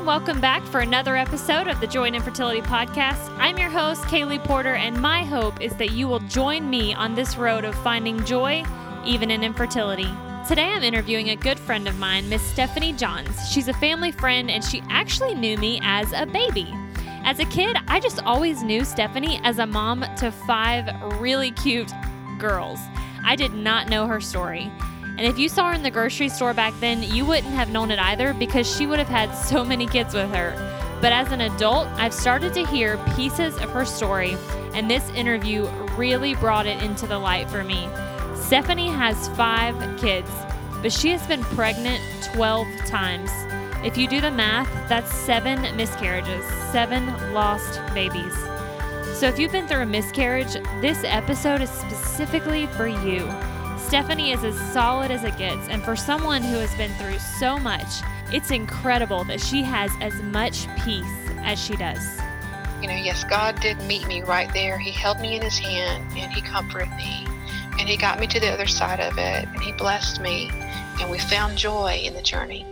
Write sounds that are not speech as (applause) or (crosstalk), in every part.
everyone. Welcome back for another episode of the Joy in Infertility Podcast. I'm your host, Kaylee Porter, and my hope is that you will join me on this road of finding joy even in infertility. Today I'm interviewing a good friend of mine, Miss Stephanie Johns. She's a family friend and she actually knew me as a baby. As a kid, I just always knew Stephanie as a mom to five really cute girls. I did not know her story. And if you saw her in the grocery store back then, you wouldn't have known it either because she would have had so many kids with her. But as an adult, I've started to hear pieces of her story, and this interview really brought it into the light for me. Stephanie has five kids, but she has been pregnant 12 times. If you do the math, that's seven miscarriages, seven lost babies. So if you've been through a miscarriage, this episode is specifically for you. Stephanie is as solid as it gets, and for someone who has been through so much, it's incredible that she has as much peace as she does. You know, yes, God did meet me right there. He held me in his hand and he comforted me and he got me to the other side of it and he blessed me and we found joy in the journey.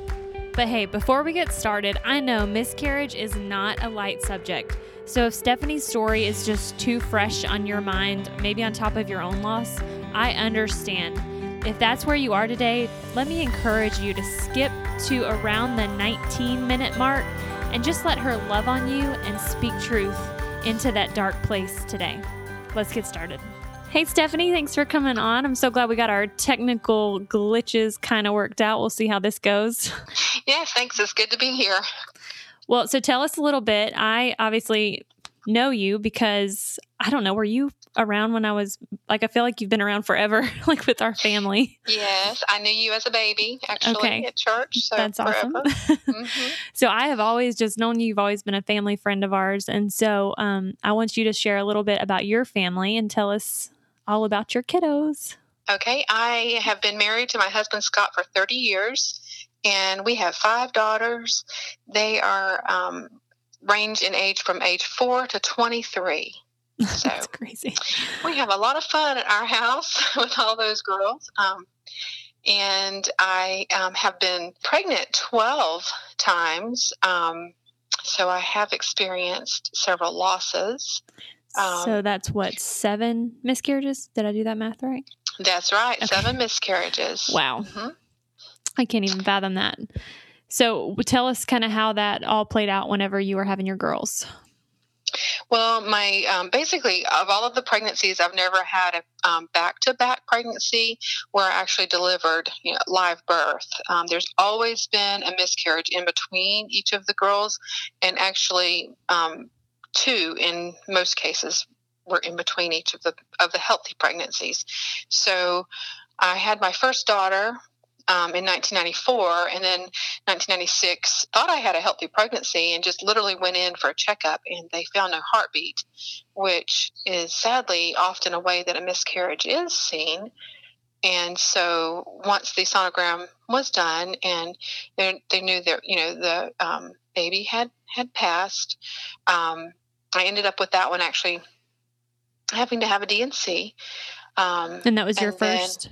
But hey, before we get started, I know miscarriage is not a light subject. So if Stephanie's story is just too fresh on your mind, maybe on top of your own loss, I understand. If that's where you are today, let me encourage you to skip to around the 19 minute mark and just let her love on you and speak truth into that dark place today. Let's get started. Hey, Stephanie, thanks for coming on. I'm so glad we got our technical glitches kind of worked out. We'll see how this goes. (laughs) Yeah, thanks. It's good to be here. Well, so tell us a little bit. I obviously know you because I don't know, were you around when I was like I feel like you've been around forever, (laughs) like with our family. Yes, I knew you as a baby actually okay. at church. So That's awesome. (laughs) mm-hmm. So I have always just known you. You've always been a family friend of ours, and so um, I want you to share a little bit about your family and tell us all about your kiddos. Okay, I have been married to my husband Scott for 30 years, and we have five daughters. They are um, range in age from age four to 23. (laughs) So That's crazy. We have a lot of fun at our house (laughs) with all those girls. Um, and I um, have been pregnant 12 times. Um, so I have experienced several losses. Um, so that's what, seven miscarriages? Did I do that math right? That's right, okay. seven miscarriages. Wow. Mm-hmm. I can't even fathom that. So tell us kind of how that all played out whenever you were having your girls. Well, my um, basically of all of the pregnancies, I've never had a back to back pregnancy where I actually delivered you know, live birth. Um, there's always been a miscarriage in between each of the girls, and actually um, two in most cases were in between each of the of the healthy pregnancies. So I had my first daughter um, in 1994, and then 1996 thought I had a healthy pregnancy and just literally went in for a checkup, and they found no heartbeat, which is sadly often a way that a miscarriage is seen. And so once the sonogram was done, and they, they knew that you know the um, baby had had passed, um, I ended up with that one actually having to have a D&C. Um, and that was your first.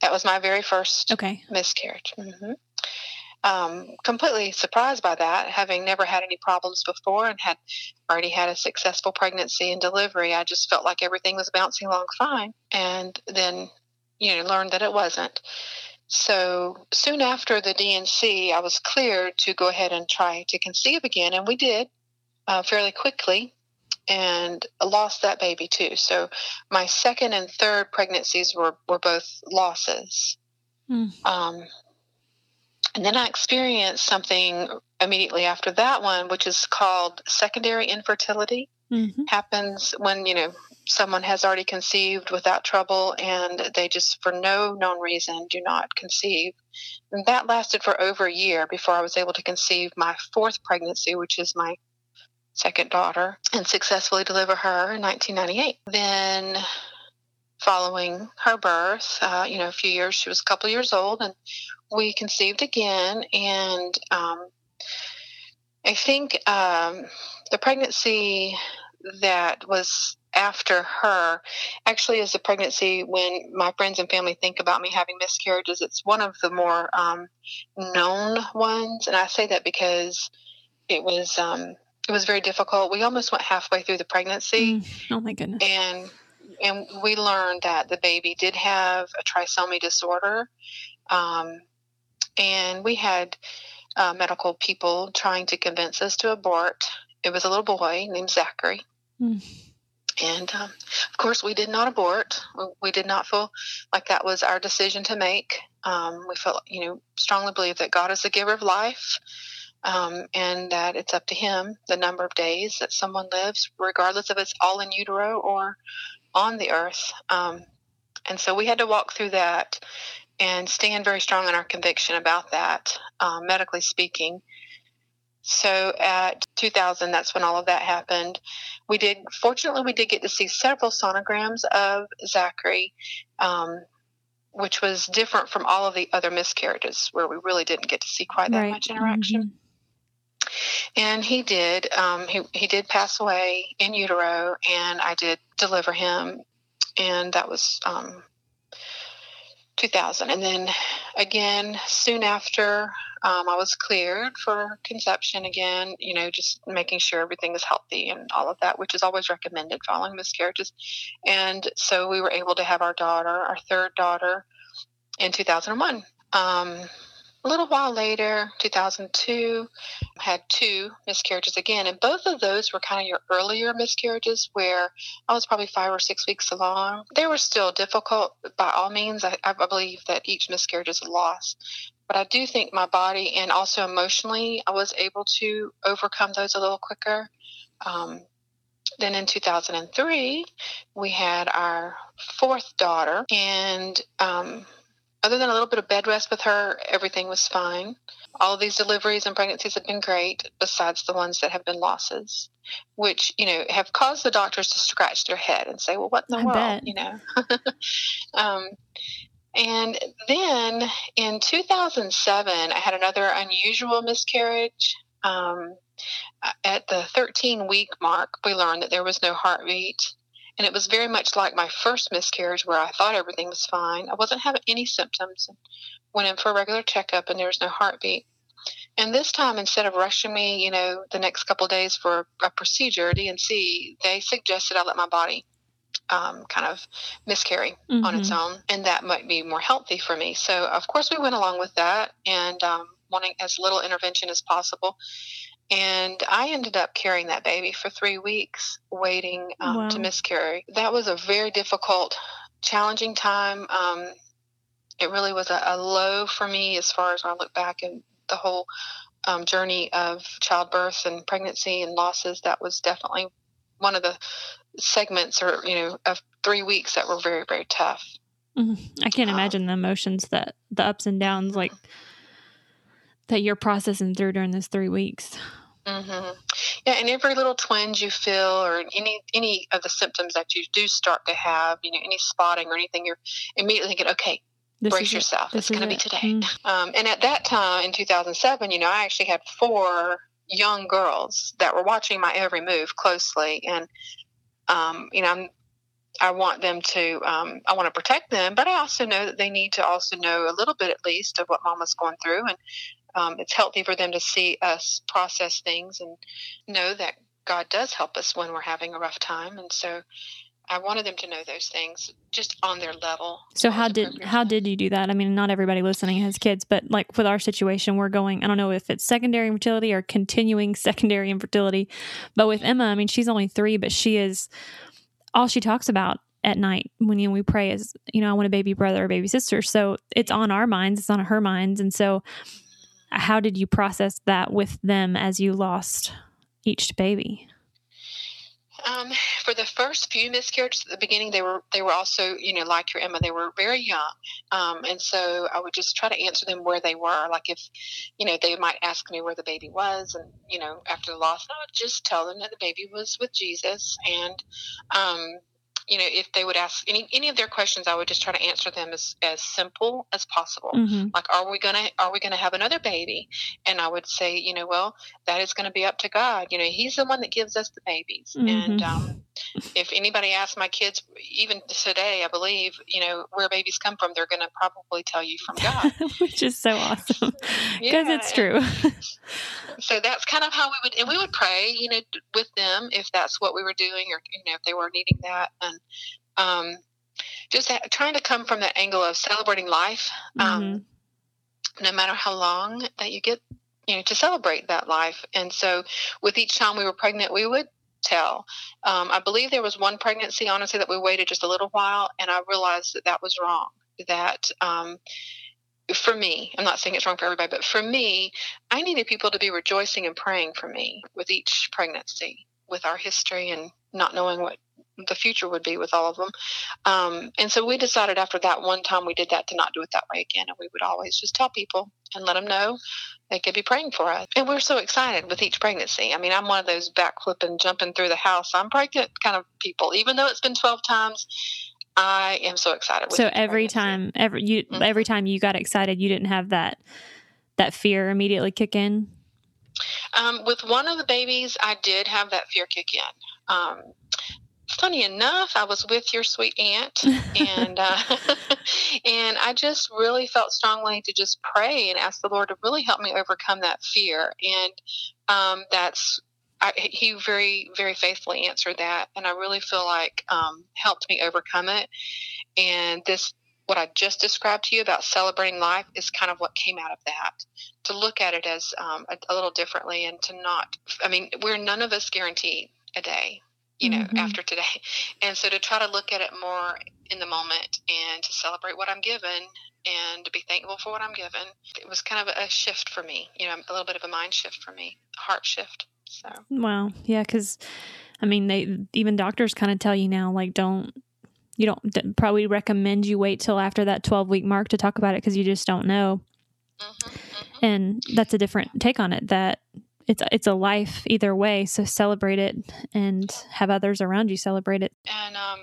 That was my very first okay. miscarriage. Mm-hmm. Um, completely surprised by that, having never had any problems before and had already had a successful pregnancy and delivery. I just felt like everything was bouncing along fine, and then you know learned that it wasn't. So soon after the D&C, I was cleared to go ahead and try to conceive again, and we did uh, fairly quickly and lost that baby too. So my second and third pregnancies were, were both losses. Mm. Um, and then I experienced something immediately after that one, which is called secondary infertility. Mm-hmm. Happens when, you know, someone has already conceived without trouble and they just, for no known reason, do not conceive. And that lasted for over a year before I was able to conceive my fourth pregnancy, which is my second daughter and successfully deliver her in 1998. Then, following her birth, uh, you know, a few years, she was a couple years old, and we conceived again. And um, I think um, the pregnancy that was after her actually is a pregnancy when my friends and family think about me having miscarriages it's one of the more um, known ones and i say that because it was um, it was very difficult we almost went halfway through the pregnancy mm. oh my goodness and and we learned that the baby did have a trisomy disorder um, and we had uh, medical people trying to convince us to abort it was a little boy named zachary mm. And um, of course, we did not abort. We did not feel like that was our decision to make. Um, we felt, you know, strongly believe that God is the giver of life um, and that it's up to Him the number of days that someone lives, regardless if it's all in utero or on the earth. Um, and so we had to walk through that and stand very strong in our conviction about that, um, medically speaking. So at 2000, that's when all of that happened. We did, fortunately, we did get to see several sonograms of Zachary, um, which was different from all of the other miscarriages where we really didn't get to see quite that right. much interaction. Mm-hmm. And he did. Um, he he did pass away in utero, and I did deliver him, and that was um, 2000. And then again, soon after um, I was cleared for conception again, you know, just making sure everything is healthy and all of that, which is always recommended following miscarriages. And so we were able to have our daughter, our third daughter, in 2001. A little while later, 2002, had two miscarriages again, and both of those were kind of your earlier miscarriages where I was probably five or six weeks along. They were still difficult by all means. I, I believe that each miscarriage is a loss, but I do think my body and also emotionally, I was able to overcome those a little quicker. Um, then in 2003, we had our fourth daughter, and um, other than a little bit of bed rest with her, everything was fine. All of these deliveries and pregnancies have been great, besides the ones that have been losses, which, you know, have caused the doctors to scratch their head and say, well, what in the I world, bet. you know? (laughs) um, and then in 2007, I had another unusual miscarriage. Um, at the 13 week mark, we learned that there was no heartbeat and it was very much like my first miscarriage where I thought everything was fine. I wasn't having any symptoms. Went in for a regular checkup and there was no heartbeat. And this time, instead of rushing me, you know, the next couple days for a procedure, D&C, they suggested I let my body um, kind of miscarry mm-hmm. on its mm-hmm. own, and that might be more healthy for me. So, of course, we went along with that and um, wanting as little intervention as possible. And I ended up carrying that baby for three weeks, waiting um, wow. to miscarry. That was a very difficult, challenging time. Um, it really was a, a, low for me as far as I look back and the whole um, journey of childbirth and pregnancy and losses. That was definitely one of the segments or, you know, of three weeks that were very, very tough. Mm-hmm. I can't um, imagine the emotions that the ups and downs like that you're processing through during those three weeks. Mm-hmm. Yeah, and every little twinge you feel, or any any of the symptoms that you do start to have, you know, any spotting or anything, you're immediately thinking, okay, this brace yourself. It. It's going to be today. Mm. Um, and at that time in 2007, you know, I actually had four young girls that were watching my every move closely, and um, you know, I'm, I want them to, um, I want to protect them, but I also know that they need to also know a little bit at least of what Mama's going through, and um, it's healthy for them to see us process things and know that God does help us when we're having a rough time. And so I wanted them to know those things just on their level. So how did how did you do that? I mean, not everybody listening has kids, but like with our situation, we're going. I don't know if it's secondary infertility or continuing (laughs) secondary infertility, but with Emma, I mean, she's only three, but she is all she talks about at night when you know, we pray is you know I want a baby brother or baby sister. So it's on our minds, it's on her minds, and so how did you process that with them as you lost each baby? Um, for the first few miscarriages at the beginning, they were they were also you know like your Emma, they were very young, um, and so I would just try to answer them where they were. Like if you know they might ask me where the baby was, and you know after the loss, I would just tell them that the baby was with Jesus, and um, you know, if they would ask any any of their questions, I would just try to answer them as as simple as possible. Mm-hmm. Like, are we gonna are we gonna have another baby? And I would say, you know, well, that is going to be up to God. You know, He's the one that gives us the babies, mm-hmm. and um, if anybody asks my kids, even today, I believe, you know, where babies come from, they're going to probably tell you from God. (laughs) Which is so awesome because yeah. it's true. so that's kind of how we would, and we would pray, you know, with them if that's what we were doing or, you know, if they were needing that. And, um, just trying to come from that angle of celebrating life, um, mm-hmm. no matter how long that you get, you know, to celebrate that life. And so, with each time we were pregnant, we would tell. Um, I believe there was one pregnancy, honestly, that we waited just a little while, and I realized that that was wrong. That um, for me, I'm not saying it's wrong for everybody, but for me, I needed people to be rejoicing and praying for me with each pregnancy, with our history and not knowing what the future would be with all of them. Um, and so we decided after that one time we did that to not do it that way again. And we would always just tell people and let them know they could be praying for us. And we're so excited with each pregnancy. I mean, I'm one of those backflipping, jumping through the house, I'm pregnant kind of people. Even though it's been 12 times, I am so excited. so every pregnancy. time, every you, mm-hmm. every time you got excited, you didn't have that that fear immediately kick in. Um, with one of the babies, I did have that fear kick in. Um, funny enough, I was with your sweet aunt, and uh, (laughs) and I just really felt strongly to just pray and ask the Lord to really help me overcome that fear. And um, that's I, he very very faithfully answered that, and I really feel like um, helped me overcome it. And this what I just described to you about celebrating life is kind of what came out of that. To look at it as um, a, a little differently, and to not. I mean, we're none of us guaranteed a day you know, mm-hmm. after today. (laughs) And so to try to look at it more in the moment and to celebrate what I'm given and to be thankful for what I'm given, it was kind of a shift for me, you know, a little bit of a mind shift for me, a heart shift. So, wow. Yeah. Cause I mean, they, even doctors kind of tell you now, like, don't, you don't probably recommend you wait till after that 12 week mark to talk about it because you just don't know. Mm-hmm, mm-hmm. And that's a different take on it that it's it's a life either way. So celebrate it and have others around you celebrate it. And um,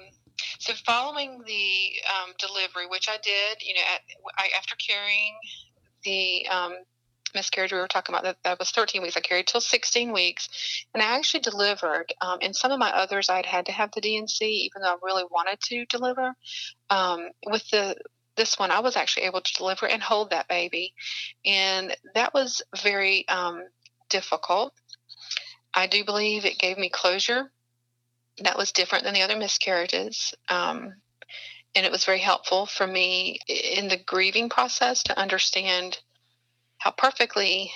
so following the um, delivery, which I did, you know, at, I, after carrying the um, miscarriage we were talking about that, that was 13 weeks i carried till 16 weeks and i actually delivered um, in some of my others i'd had to have the D&C even though i really wanted to deliver um, with the this one i was actually able to deliver and hold that baby and that was very um, difficult. I do believe it gave me closure that was different than the other miscarriages. Um, and it was very helpful for me in the grieving process to understand how perfectly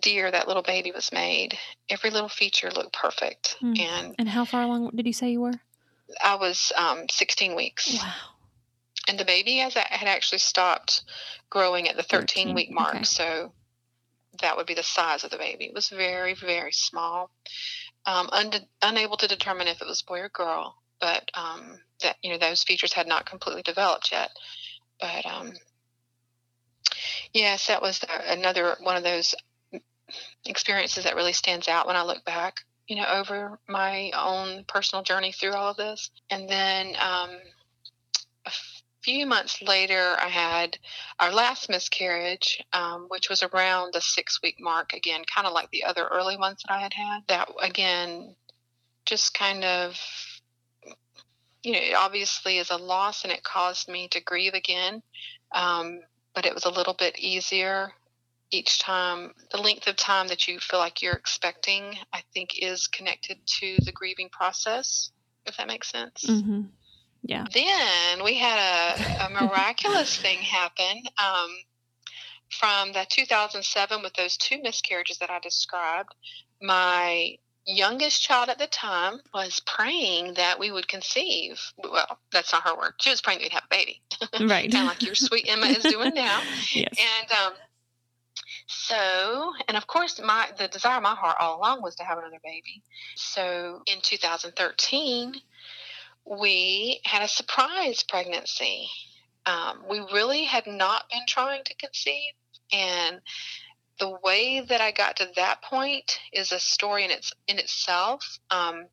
dear that little baby was made. Every little feature looked perfect. Mm. And and how far along did you say you were? I was um, 16 weeks. Wow. And the baby has had actually stopped growing at the 13, 13. week mark. Okay. So that would be the size of the baby. It was very, very small. Um, un- unable to determine if it was boy or girl, but um, that you know those features had not completely developed yet. But um, yes, that was another one of those experiences that really stands out when I look back. You know, over my own personal journey through all of this, and then um, few months later, I had our last miscarriage, um, which was around the six week mark, again, kind of like the other early ones that I had had. That, again, just kind of, you know, it obviously is a loss and it caused me to grieve again. Um, but it was a little bit easier each time. The length of time that you feel like you're expecting, I think, is connected to the grieving process, if that makes sense. Mm-hmm. Yeah. Then we had a, a miraculous thing happen um, from that 2007 with those two miscarriages that I described. My youngest child at the time was praying that we would conceive. Well, that's not her word. She was praying we'd have a baby. Right. (laughs) kind of like your sweet Emma is doing now. (laughs) yes. And um, so, and of course, my the desire of my heart all along was to have another baby. So, in 2013, we had a surprise pregnancy. Um, we really had not been trying to conceive, and the way that I got to that point is a story in its in itself. Um,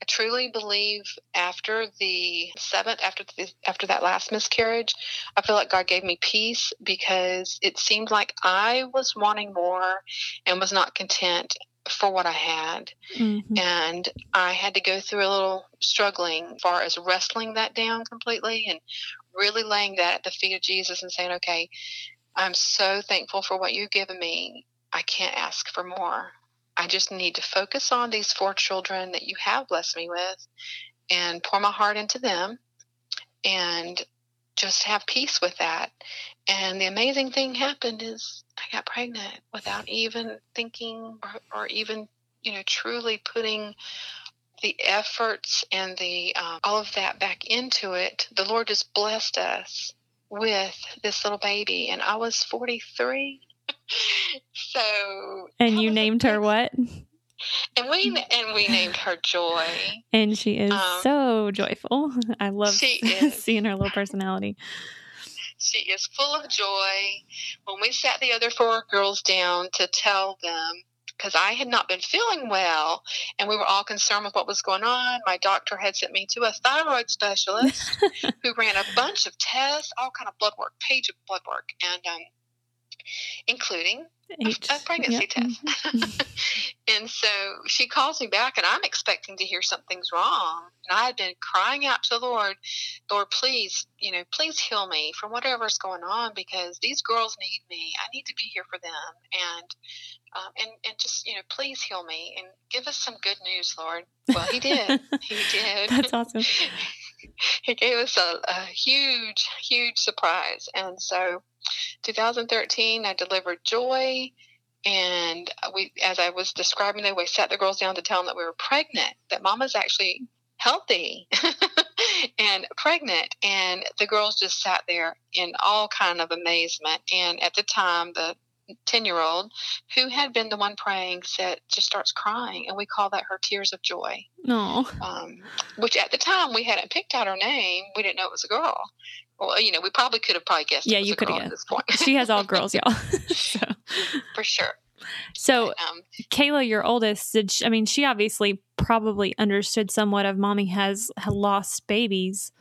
I truly believe after the seventh, after the, after that last miscarriage, I feel like God gave me peace because it seemed like I was wanting more and was not content for what I had. Mhm. And I had to go through a little struggling as far as wrestling that down completely and really laying that at the feet of Jesus and saying, okay, I'm so thankful for what you've given me. I can't ask for more. I just need to focus on these four children that you have blessed me with and pour my heart into them and just have peace with that. And the amazing thing happened is I got pregnant without even thinking or, or even, you know, truly putting the efforts and the um, all of that back into it. The Lord just blessed us with this little baby, and I was 43. (laughs) so And you named her what? And we and we named her Joy. And she is Um, so joyful. (laughs) I love She (laughs) seeing her little personality. She is full of joy. When we sat the other four girls down to tell them, because I had not been feeling well, and we were all concerned with what was going on, my doctor had sent me to a thyroid specialist (laughs) who ran a bunch of tests, all kind of blood work, page of blood work, and um, including H. a pregnancy Yep. test. (laughs) and so she calls me back, and I'm expecting to hear something's wrong. And I had been crying out to the Lord, Lord, please, you know, please heal me from whatever's going on because these girls need me. I need to be here for them, and um, and and just you know, please heal me and give us some good news, Lord. Well, He did. (laughs) he did. That's awesome. (laughs) (laughs) he gave us a, a huge, huge surprise. And so 2013, I delivered Joy. And we, as I was describing it, we sat the girls down to tell them that we were pregnant, that mama's actually healthy (laughs) and pregnant. And the girls just sat there in all kind of amazement. And at the time, the 10 year old who had been the one praying said, just starts crying. And we call that her tears of joy No. um, which at the time we hadn't picked out her name. We didn't know it was a girl. Well, you know, we probably could have probably guessed. Yeah, you girl at this point She has all girls, y'all. (laughs) (laughs) so, for sure. so Um, Kayla, your oldest, did she, I mean, she obviously probably understood somewhat of mommy has lost babies.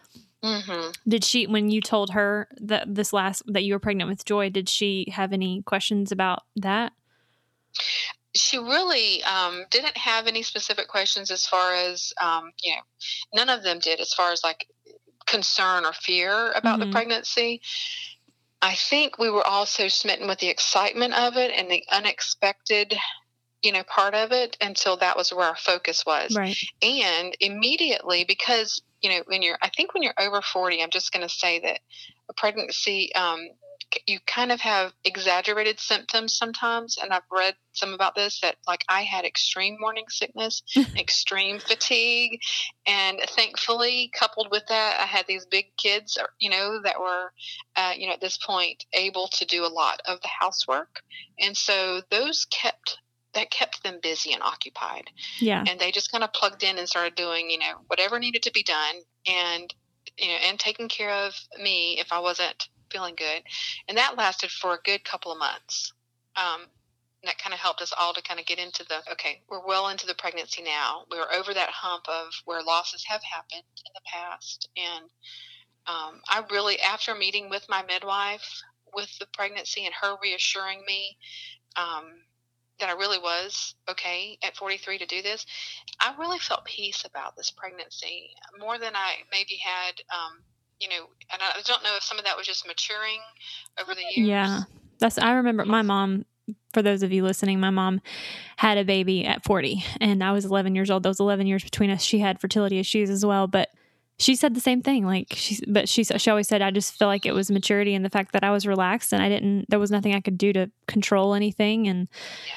Hmm Did she, when you told her that this last that you were pregnant with Joy, did she have any questions about that? She really um, didn't have any specific questions as far as um, you know. None of them did as far as like concern or fear about Mhm. the pregnancy. I think we were also smitten with the excitement of it and the unexpected, you know, part of it until that was where our focus was. Right. and immediately because you know when you're i think when you're over 40 i'm just going to say that a pregnancy, um, you kind of have exaggerated symptoms sometimes and i've read some about this that like i had extreme morning sickness (laughs) extreme fatigue and thankfully coupled with that i had these big kids you know that were uh, you know at this point able to do a lot of the housework and so those kept that kept them busy and occupied. Yeah. and they just kind of plugged in and started doing you know whatever needed to be done and you know and taking care of me if i wasn't feeling good. And that lasted for a good couple of months. Um, and that kind of helped us all to kind of get into the okay we're well into the pregnancy now. We're over that hump of where losses have happened in the past. And um, i really after meeting with my midwife with the pregnancy and her reassuring me um, that I really was okay at 43 to do this, I really felt peace about this pregnancy more than I maybe had. Um, you know, and I don't know if some of that was just maturing over the (laughs) years. Yeah. That's I remember my mom for those of you listening, my mom had a baby at 40 and I was 11 years old. Those 11 years between us, she had fertility issues as well, but she said the same thing. Like she, but she, she always said, I just feel like it was maturity and the fact that I was relaxed and I didn't, there was nothing I could do to control anything. And Yeah.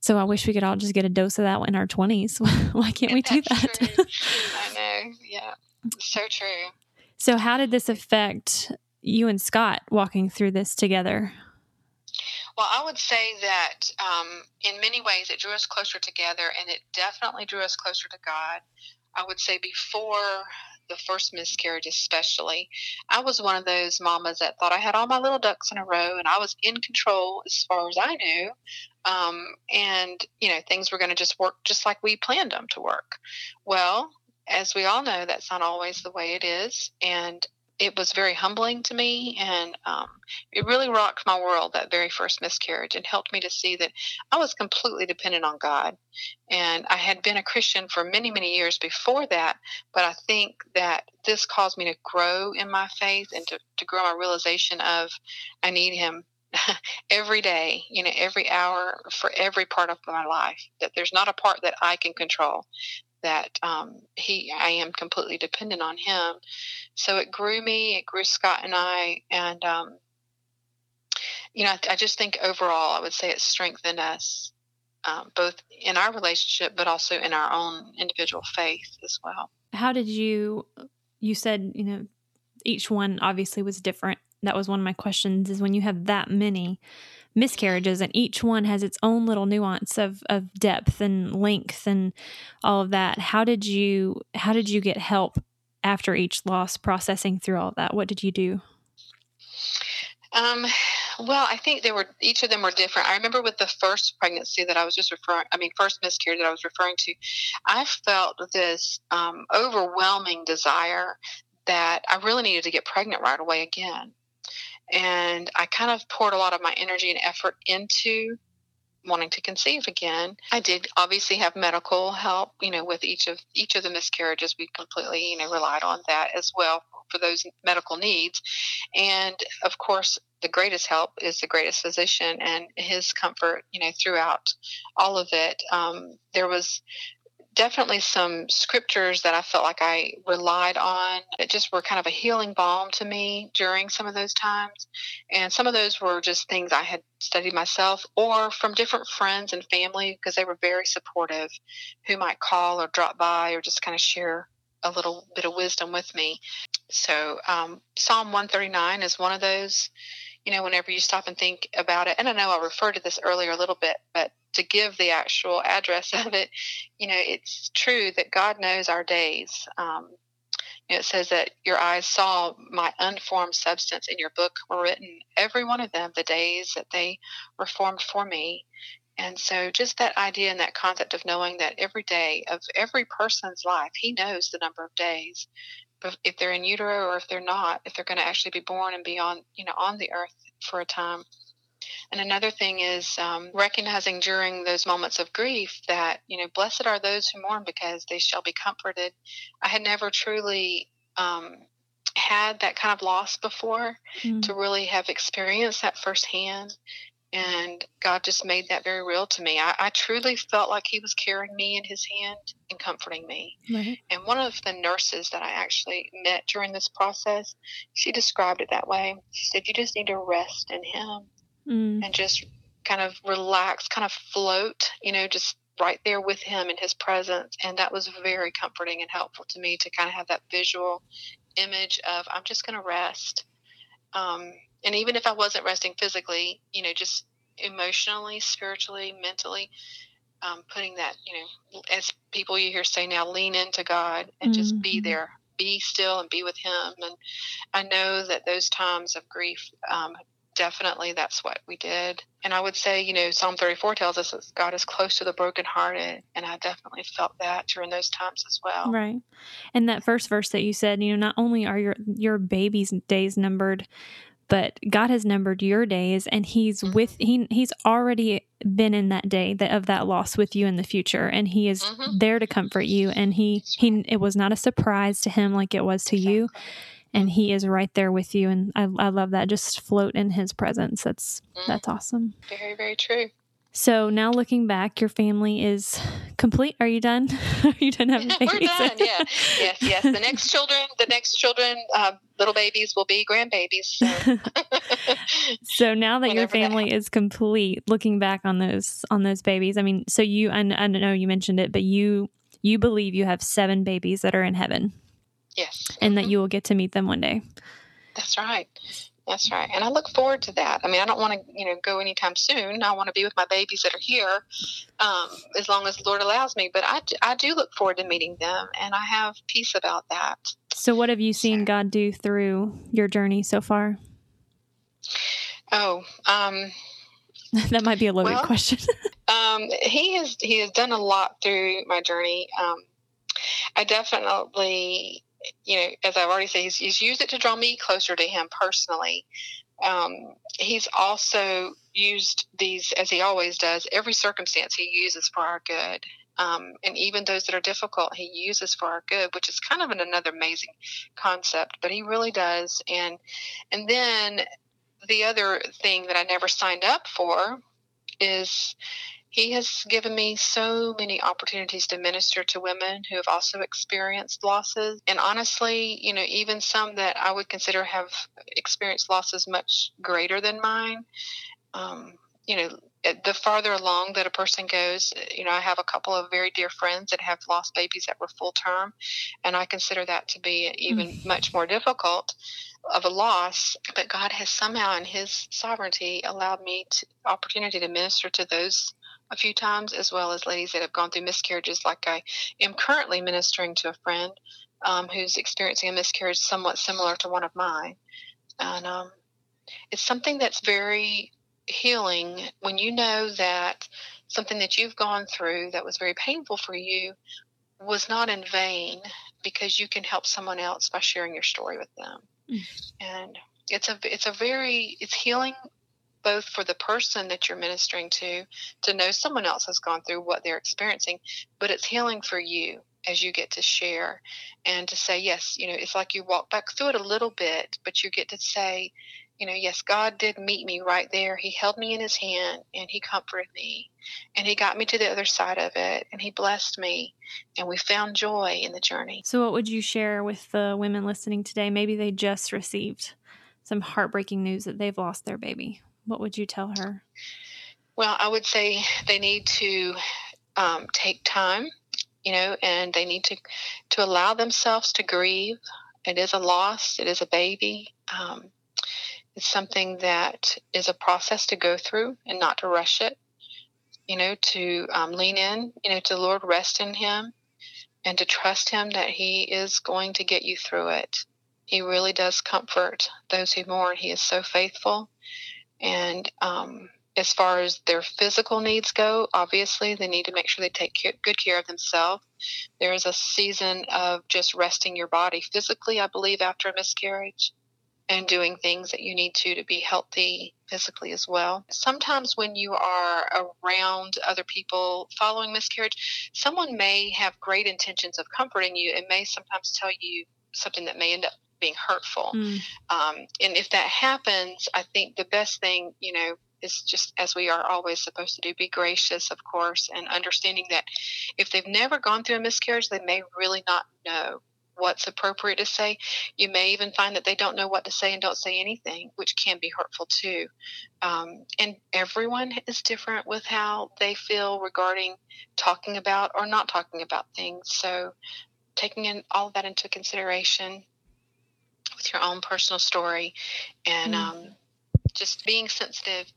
So I wish we could all just get a dose of that in our 20s. (laughs) Why can't we do that? (laughs) I know. Yeah. So true. so how did this affect you and Scott walking through this together? Well, I would say that um, in many ways it drew us closer together and it definitely drew us closer to God. I would say before the first miscarriage, especially, I was one of those mamas that thought I had all my little ducks in a row and I was in control as far as I knew. Um, and, you know, things were going to just work just like we planned them to work. Well, as we all know, that's not always the way it is. And it was very humbling to me and um, it really rocked my world that very first miscarriage and helped me to see that i was completely dependent on god. And i had been a christian for many many years before that but i think that this caused me to grow in my faith and to, to grow my realization of i need him (laughs) every day you know every hour for every part of my life that there's not a part that i can control that um, he I am completely dependent on him. So it grew me, it grew Scott and I, and um, you know I, I, just think overall I would say it strengthened us um, both in our relationship, but also in our own individual faith as well. How did you? You said you know each one obviously was different. That was one of my questions. Is when you have that many miscarriages and each one has its own little nuance of, of depth and length and all of that. How did you how did you get help after each loss processing through all that? What did you do? Um, well, I think they were each of them were different. I remember with the first pregnancy that I was just referring, I mean, first miscarriage that I was referring to, I felt this um, overwhelming desire that I really needed to get pregnant right away again and I kind of poured a lot of my energy and effort into wanting to conceive again. I did obviously have medical help, you know, with each of each of the miscarriages. We completely, you know, relied on that as well for those medical needs. And of course, the greatest help is the greatest physician and his comfort, you know, throughout all of it. Um, there was definitely some scriptures that I felt like I relied on that just were kind of a healing balm to me during some of those times. And some of those were just things I had studied myself or from different friends and family because they were very supportive who might call or drop by or just kind of share a little bit of wisdom with me. So, um, Psalm 139 is one of those you know, whenever you stop and think about it, and I know I referred to this earlier a little bit, but to give the actual address (laughs) of it, you know, it's true that God knows our days. Um, you know, it says that your eyes saw my unformed substance in your book were written, every one of them, the days that they were formed for me. And so, just that idea and that concept of knowing that every day of every person's life, he knows the number of days if they're in utero or if they're not, if they're going to actually be born and be on, you know, on the earth for a time. And another thing is um, recognizing during those moments of grief that, you know, blessed are those who mourn because they shall be comforted. I had never truly um, had that kind of loss before mm. to really have experienced that firsthand and God just made that very real to me. I, I, truly felt like He was carrying me in His hand and comforting me. Right. And one of the nurses that I actually met during this process, she described it that way. She said, "You just need to rest in Him mm. and just kind of relax, kind of float. You know, just right there with Him in His presence." And that was very comforting and helpful to me to kind of have that visual image of I'm just going to rest. Um, and even if I wasn't resting physically, you know, just emotionally, spiritually, mentally, um, putting that, you know, as people you hear say now, lean into God and mm-hmm. just be mm-hmm. there, be still and be with Him. And I know that those times of grief, um, definitely that's what we did. And I would say, you know, Psalm 34 tells us that God is close to the brokenhearted. And I definitely felt that during those times as well. Right. And that first verse that you said, you know, not only are your, your baby's days numbered, but God has numbered your days and he's mm-hmm. with he he's already been in that day that of that loss with you in the future and he is mm-hmm. there to comfort you and he he it was not a surprise to him like it was to exactly. you and he is right there with you and I, I love that just float in his presence that's mm-hmm. that's awesome very very true so now looking back, your family is complete. Are you done? (laughs) Are you done having (laughs) babies? We're done. Yeah. Yes. Yes. The next (laughs) children, the next children, uh, little babies will be grandbabies. So, so now that your family that is complete, looking back on those on those babies, I mean, so you, and I, I know you mentioned it, but you you believe you have seven babies that are in heaven. Yes. And mm-hmm. that you will get to meet them one day. That's right. That's right. And I look forward to that. I mean, I don't want to, you know, go anytime soon. I want to be with my babies that are here um, as long as the Lord allows me. But I, I do look forward to meeting them, and I have peace about that. So, what have you seen God do through your journey so far? Oh, um, (laughs) that might be a loaded well, question. (laughs) um, he has he has done a lot through my journey. Um, I definitely you know, as I've already said, he's, he's used it to draw me closer to him personally. Um, he's also used these, as he always does, every circumstance he uses for our good. Um, and even those that are difficult, he uses for our good, which is kind of an, another amazing concept. But he really does. And and then the other thing that I never signed up for is he has given me so many opportunities to minister to women who have also experienced losses. And honestly, you know, even some that I would consider have experienced losses much greater than mine. Um, you know, the farther along that a person goes, you know, I have a couple of very dear friends that have lost babies that were full term, and I consider that to be even mm. much more difficult of a loss. But God has somehow, in His sovereignty, allowed me to opportunity to minister to those a few times, as well as ladies that have gone through miscarriages, like I am currently ministering to a friend um, who's experiencing a miscarriage somewhat similar to one of mine. And um, it's something that's very healing when you know that something that you've gone through that was very painful for you was not in vain because you can help someone else by sharing your story with them. Mm. And it's a it's a very it's healing both for the person that you're ministering to to know someone else has gone through what they're experiencing but it's healing for you as you get to share and to say yes you know it's like you walk back through it a little bit but you get to say you know yes god did meet me right there. He held me in his hand and he comforted me and he got me to the other side of it and he blessed me and we found joy in the journey. So what would you share with the women listening today? Maybe they just received some heartbreaking news that they've lost their baby what would you tell her? Well, I would say they need to um, take time, you know, and they need to to allow themselves to grieve. It is a loss. It is a baby. Um, it's something that is a process to go through and not to rush it. You know, to um, lean in, you know, to the Lord, rest in Him, and to trust Him that He is going to get you through it. He really does comfort those who mourn. He is so faithful. And um, as far as their physical needs go, obviously they need to make sure they take care, good care of themselves. There is a season of just resting your body physically, I believe, after a miscarriage and doing things that you need to to be healthy physically as well. Sometimes when you are around other people following miscarriage, someone may have great intentions of comforting you and may sometimes tell you something that may end up being hurtful. Mm. Um, and if that happens, I think the best thing, you know, is just as we are always supposed to do, be gracious, of course, and understanding that if they've never gone through a miscarriage, they may really not know what's appropriate to say. You may even find that they don't know what to say and don't say anything, which can be hurtful too. Um, and everyone is different with how they feel regarding talking about or not talking about things. So, taking in all of that into consideration with your own personal story and mm. um, just being sensitive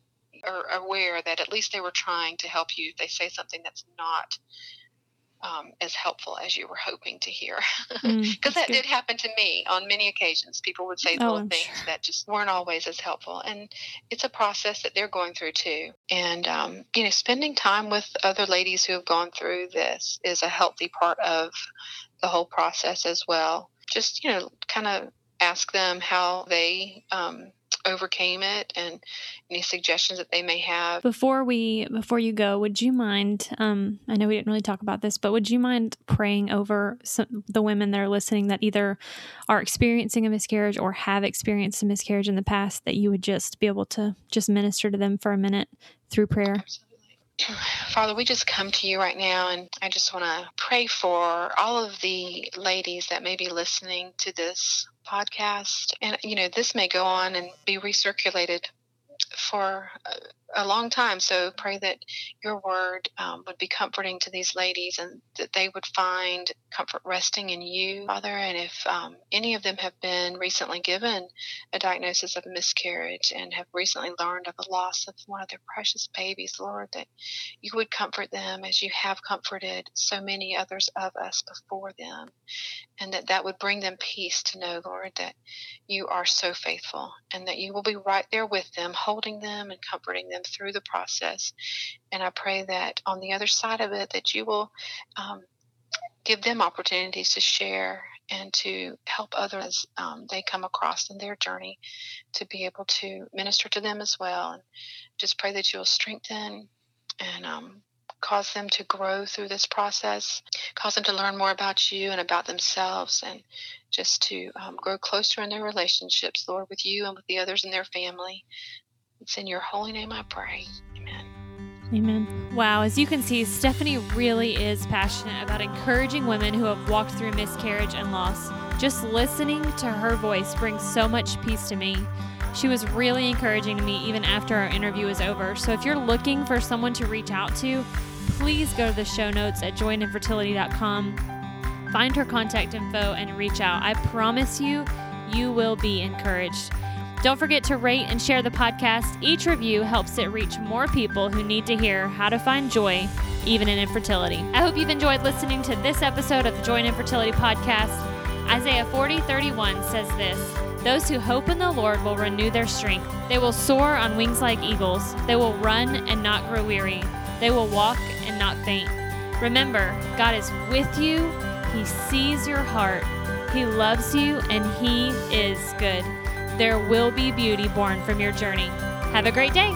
or aware that at least they were trying to help you. If they say something that's not um, as helpful as you were hoping to hear. (laughs) Because mm, that good. did happen to me on many occasions. People would say oh, little things sure. that just weren't always as helpful. And it's a process that they're going through too. And, um, you know, spending time with other ladies who have gone through this is a healthy part of the whole process as well. Just, you know, kind of ask them how they um, overcame it and any suggestions that they may have before we before you go would you mind um, i know we didn't really talk about this but would you mind praying over some, the women that are listening that either are experiencing a miscarriage or have experienced a miscarriage in the past that you would just be able to just minister to them for a minute through prayer Absolutely. Father, we just come to you right now, and I just want to pray for all of the ladies that may be listening to this podcast. And, you know, this may go on and be recirculated for uh, a long time. So pray that your word um, would be comforting to these ladies and that they would find comfort resting in you, Father. And if um, any of them have been recently given a diagnosis of miscarriage and have recently learned of the loss of one of their precious babies, Lord, that you would comfort them as you have comforted so many others of us before them. And that that would bring them peace to know, Lord, that you are so faithful and that you will be right there with them, holding them and comforting them them through the process. And I pray that on the other side of it, that you will um, give them opportunities to share and to help others um, they come across in their journey to be able to minister to them as well. And just pray that you'll strengthen and um, cause them to grow through this process, cause them to learn more about you and about themselves, and just to um, grow closer in their relationships, Lord, with you and with the others in their family. It's in your holy name I pray. Amen. Amen. Wow, as you can see, Stephanie really is passionate about encouraging women who have walked through miscarriage and loss. Just listening to her voice brings so much peace to me. She was really encouraging to me even after our interview was over. So if you're looking for someone to reach out to, please go to the show notes at joyininfertility.com. Find her contact info and reach out. I promise you, you will be encouraged. Don't forget to rate and share the podcast. Each review helps it reach more people who need to hear how to find joy even in infertility. I hope you've enjoyed listening to this episode of the Joy in Infertility podcast. Isaiah 40 31 says this Those who hope in the Lord will renew their strength. They will soar on wings like eagles. They will run and not grow weary. They will walk and not faint. Remember, God is with you, He sees your heart, He loves you, and He is good. There will be beauty born from your journey. Have a great day.